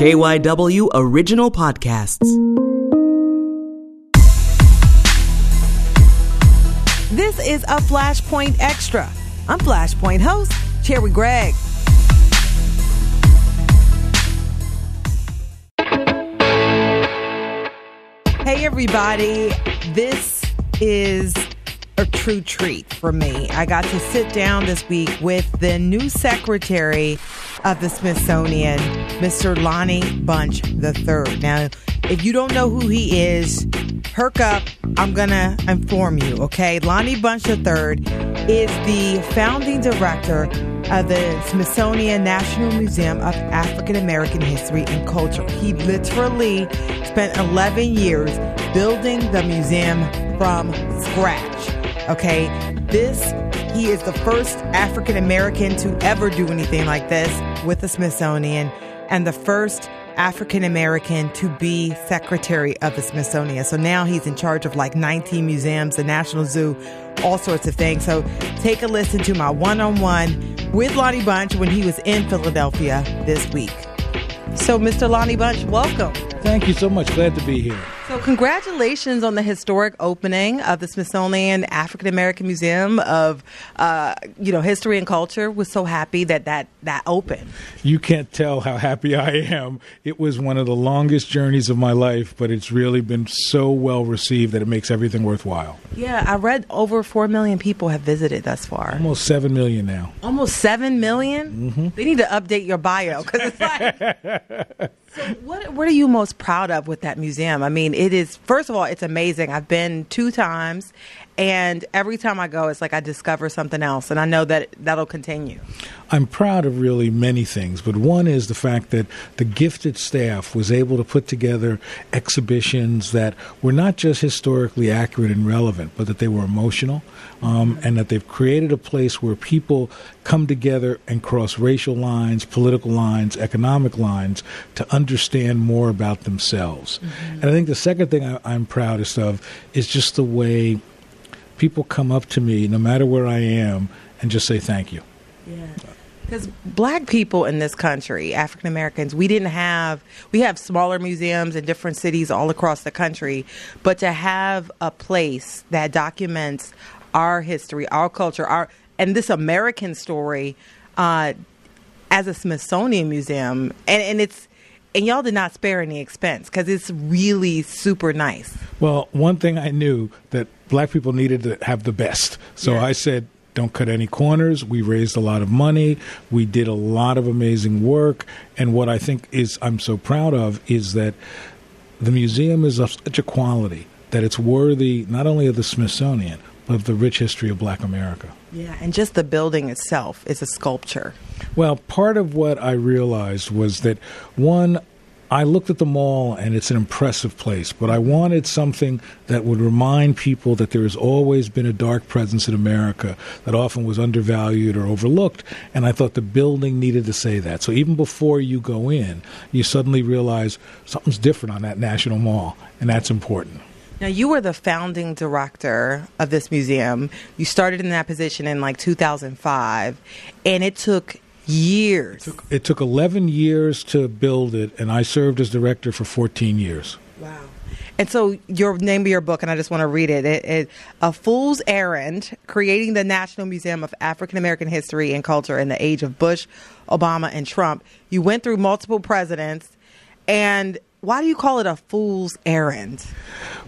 KYW Original Podcasts. This is a Flashpoint Extra. I'm Flashpoint host, Cherri Gregg. Hey, everybody. This is a true treat for me. I got to sit down this week with the new secretary of the Smithsonian, Mr. Lonnie Bunch III. Now, if you don't know who he is, perk up. I'm going to inform you, okay? Lonnie Bunch III is the founding director of the Smithsonian National Museum of African American History and Culture. He literally spent 11 years building the museum from scratch. Okay, this, he is the first African American to ever do anything like this with the Smithsonian and the first African American to be secretary of the Smithsonian. So now he's in charge of like 19 museums, the National Zoo, all sorts of things. So take a listen to my one on one with Lonnie Bunch when he was in Philadelphia this week. So, Mr. Lonnie Bunch, welcome. Thank you so much. Glad to be here. So, congratulations on the historic opening of the Smithsonian African American Museum of, uh, you know, History and Culture. Was so happy that that that opened. You can't tell how happy I am. It was one of the longest journeys of my life, but it's really been so well received that it makes everything worthwhile. Yeah, I read over four million people have visited thus far. Almost seven million now. Almost seven million? Mm-hmm. They need to update your bio because it's like. So what what are you most proud of with that museum? I mean, it is first of all, it's amazing. I've been two times and every time I go it's like I discover something else and I know that that'll continue. I'm proud of really many things, but one is the fact that the gifted staff was able to put together exhibitions that were not just historically accurate and relevant, but that they were emotional, um, and that they've created a place where people come together and cross racial lines, political lines, economic lines to understand more about themselves. Mm-hmm. And I think the second thing I, I'm proudest of is just the way people come up to me, no matter where I am, and just say thank you. Yeah. Because black people in this country, African Americans, we didn't have, we have smaller museums in different cities all across the country, but to have a place that documents our history, our culture, our, and this American story uh, as a Smithsonian museum, and, and it's, and y'all did not spare any expense because it's really super nice. Well, one thing I knew that black people needed to have the best. So I said, don't cut any corners. We raised a lot of money. We did a lot of amazing work. And what I think is I'm so proud of is that the museum is of such a quality that it's worthy not only of the Smithsonian, of the rich history of black America. Yeah, and just the building itself is a sculpture. Well, part of what I realized was that one, I looked at the mall and it's an impressive place, but I wanted something that would remind people that there has always been a dark presence in America that often was undervalued or overlooked. And I thought the building needed to say that. So even before you go in, you suddenly realize something's different on that National Mall, and that's important. Now, you were the founding director of this museum. You started in that position in like 2005, and it took years. It took, it took 11 years to build it, and I served as director for 14 years. Wow. And so, your name of your book, and I just want to read it, it, it A Fool's Errand Creating the National Museum of African American History and Culture in the Age of Bush, Obama, and Trump. You went through multiple presidents, and why do you call it a fool's errand?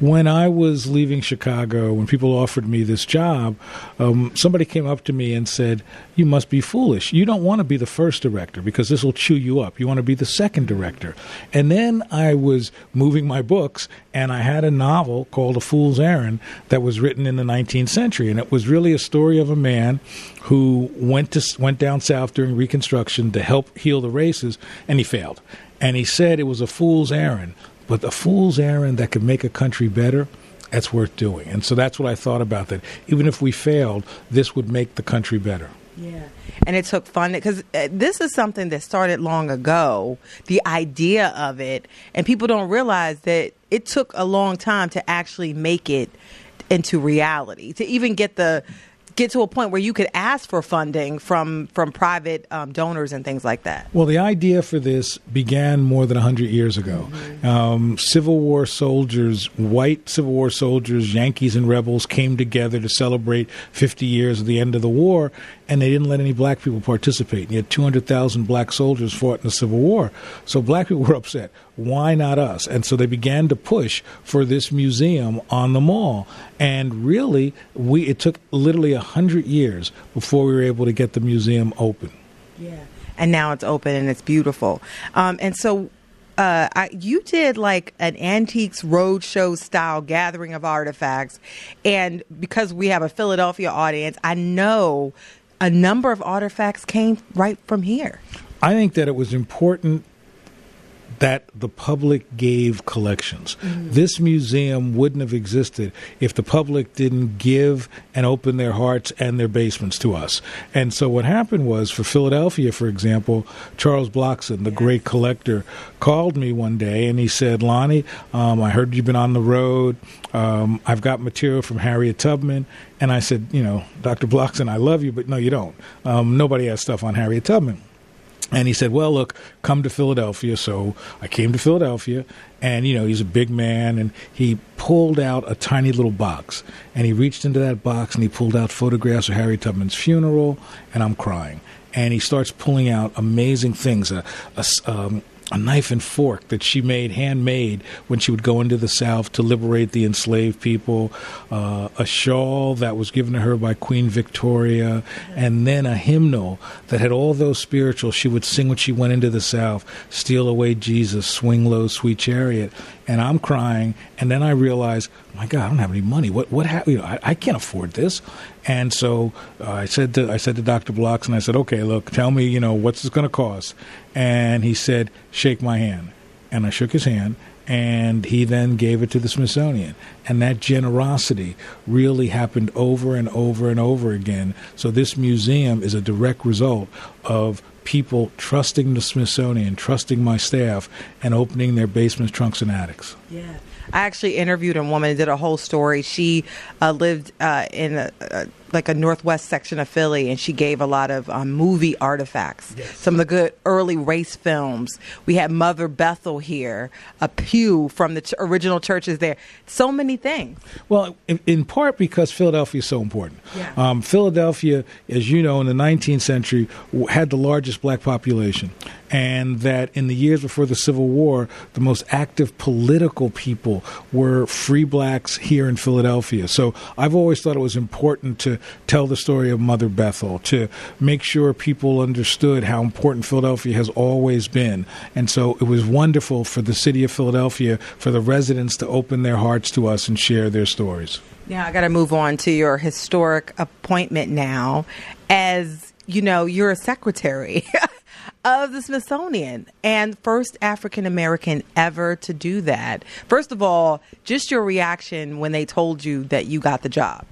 When I was leaving Chicago, when people offered me this job, um, somebody came up to me and said, You must be foolish. You don't want to be the first director because this will chew you up. You want to be the second director. And then I was moving my books, and I had a novel called A Fool's Errand that was written in the 19th century. And it was really a story of a man who went, to, went down south during Reconstruction to help heal the races, and he failed. And he said it was a fool's errand, but the fool's errand that could make a country better, that's worth doing. And so that's what I thought about that. Even if we failed, this would make the country better. Yeah. And it took fun because uh, this is something that started long ago, the idea of it. And people don't realize that it took a long time to actually make it into reality, to even get the get to a point where you could ask for funding from from private um, donors and things like that? Well, the idea for this began more than 100 years ago. Mm-hmm. Um, Civil War soldiers, white Civil War soldiers, Yankees and rebels came together to celebrate 50 years of the end of the war, and they didn't let any black people participate. And yet 200,000 black soldiers fought in the Civil War. So black people were upset. Why not us? And so they began to push for this museum on the mall. And really, we it took literally a 100 years before we were able to get the museum open. Yeah. And now it's open and it's beautiful. Um, and so uh, I, you did like an antiques roadshow style gathering of artifacts, and because we have a Philadelphia audience, I know a number of artifacts came right from here. I think that it was important that the public gave collections. Mm-hmm. This museum wouldn't have existed if the public didn't give and open their hearts and their basements to us. And so what happened was for Philadelphia, for example, Charles Blockson, the yes. great collector, called me one day and he said, Lonnie, um, I heard you've been on the road. Um, I've got material from Harriet Tubman. And I said, you know, Dr. Blockson, I love you, but no, you don't. Um, nobody has stuff on Harriet Tubman. And he said, "Well, look, come to Philadelphia." So I came to Philadelphia, and you know he's a big man, and he pulled out a tiny little box, and he reached into that box and he pulled out photographs of Harriet Tubman's funeral, and I'm crying. And he starts pulling out amazing things, a, a um, a knife and fork that she made handmade when she would go into the South to liberate the enslaved people, uh, a shawl that was given to her by Queen Victoria, and then a hymnal that had all those spirituals she would sing when she went into the South Steal away Jesus, swing low, sweet chariot. And I'm crying, and then I realize, my God, I don't have any money. What, what, ha- you know, I, I can't afford this. And so uh, I said to I said to Dr. Blockson, I said, okay, look, tell me, you know, what's this going to cost? And he said, shake my hand. And I shook his hand, and he then gave it to the Smithsonian. And that generosity really happened over and over and over again. So this museum is a direct result of people trusting the Smithsonian, trusting my staff, and opening their basements, trunks, and attics. Yeah. I actually interviewed a woman and did a whole story. She uh, lived uh, in a, a, like a northwest section of Philly, and she gave a lot of um, movie artifacts. Yes. Some of the good early race films. We had Mother Bethel here, a pew from the ch- original churches there. So many things. Well, in, in part because Philadelphia is so important. Yeah. Um, Philadelphia, as you know, in the 19th century, had the largest black population, and that in the years before the Civil War, the most active political people were free blacks here in Philadelphia. So I've always thought it was important to tell the story of Mother Bethel, to make sure people understood how important Philadelphia has always been. And so it was wonderful for the city of Philadelphia, for the residents to open their hearts to us and share their stories. Yeah, I got to move on to your historic appointment now. As you know, you're a secretary. of the Smithsonian and first African American ever to do that. First of all, just your reaction when they told you that you got the job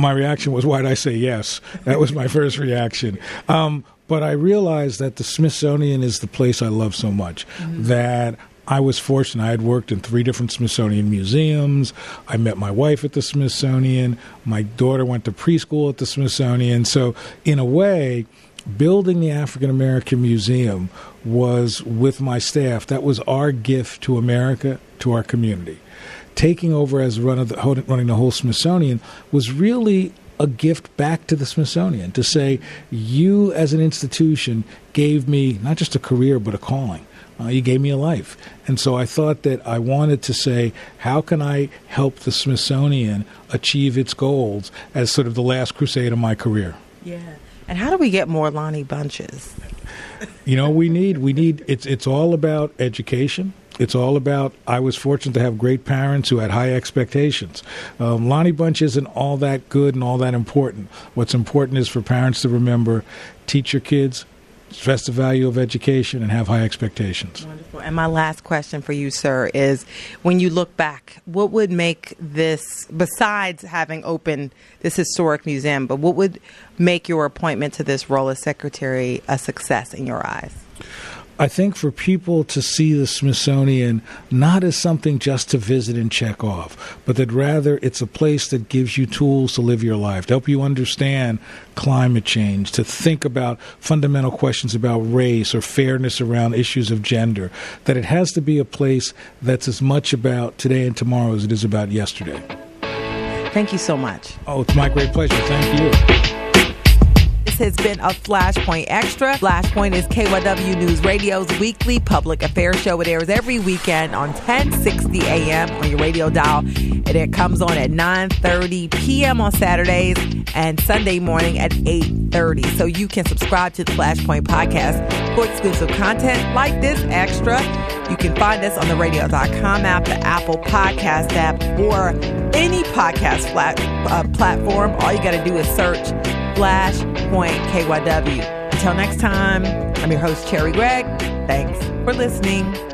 my reaction was, why did I say yes? That was my first reaction. Um, but I realized that the Smithsonian is the place I love so much mm-hmm. that I was fortunate. I had worked in three different Smithsonian museums. I met my wife at the Smithsonian. My daughter went to preschool at the Smithsonian. So, in a way, building the African American Museum was with my staff. That was our gift to America, to our community taking over as run the, running the whole Smithsonian was really a gift back to the Smithsonian to say, you as an institution gave me not just a career, but a calling. Uh, you gave me a life. And so I thought that I wanted to say, how can I help the Smithsonian achieve its goals as sort of the last crusade of my career? Yeah. And how do we get more Lonnie Bunches? you know, we need we need it's it's all about education. It's all about. I was fortunate to have great parents who had high expectations. Um, Lonnie Bunch isn't all that good and all that important. What's important is for parents to remember: teach your kids, stress the value of education, and have high expectations. Wonderful. And my last question for you, sir, is: when you look back, what would make this, besides having opened this historic museum, but what would make your appointment to this role as secretary a success in your eyes? I think for people to see the Smithsonian not as something just to visit and check off, but that rather it's a place that gives you tools to live your life, to help you understand climate change, to think about fundamental questions about race or fairness around issues of gender, that it has to be a place that's as much about today and tomorrow as it is about yesterday. Thank you so much. Oh, it's my great pleasure. Thank you has been a Flashpoint Extra. Flashpoint is KYW News Radio's weekly public affairs show. It airs every weekend on 1060 a.m. on your radio dial. And it comes on at 9.30 p.m. on Saturdays and Sunday morning at 8.30. So you can subscribe to the Flashpoint podcast for exclusive content like this extra. You can find us on the radio.com app, the Apple Podcast app, or any podcast flat, uh, platform. All you got to do is search Flashpoint KYW. Until next time, I'm your host, Cherri Gregg. Thanks for listening.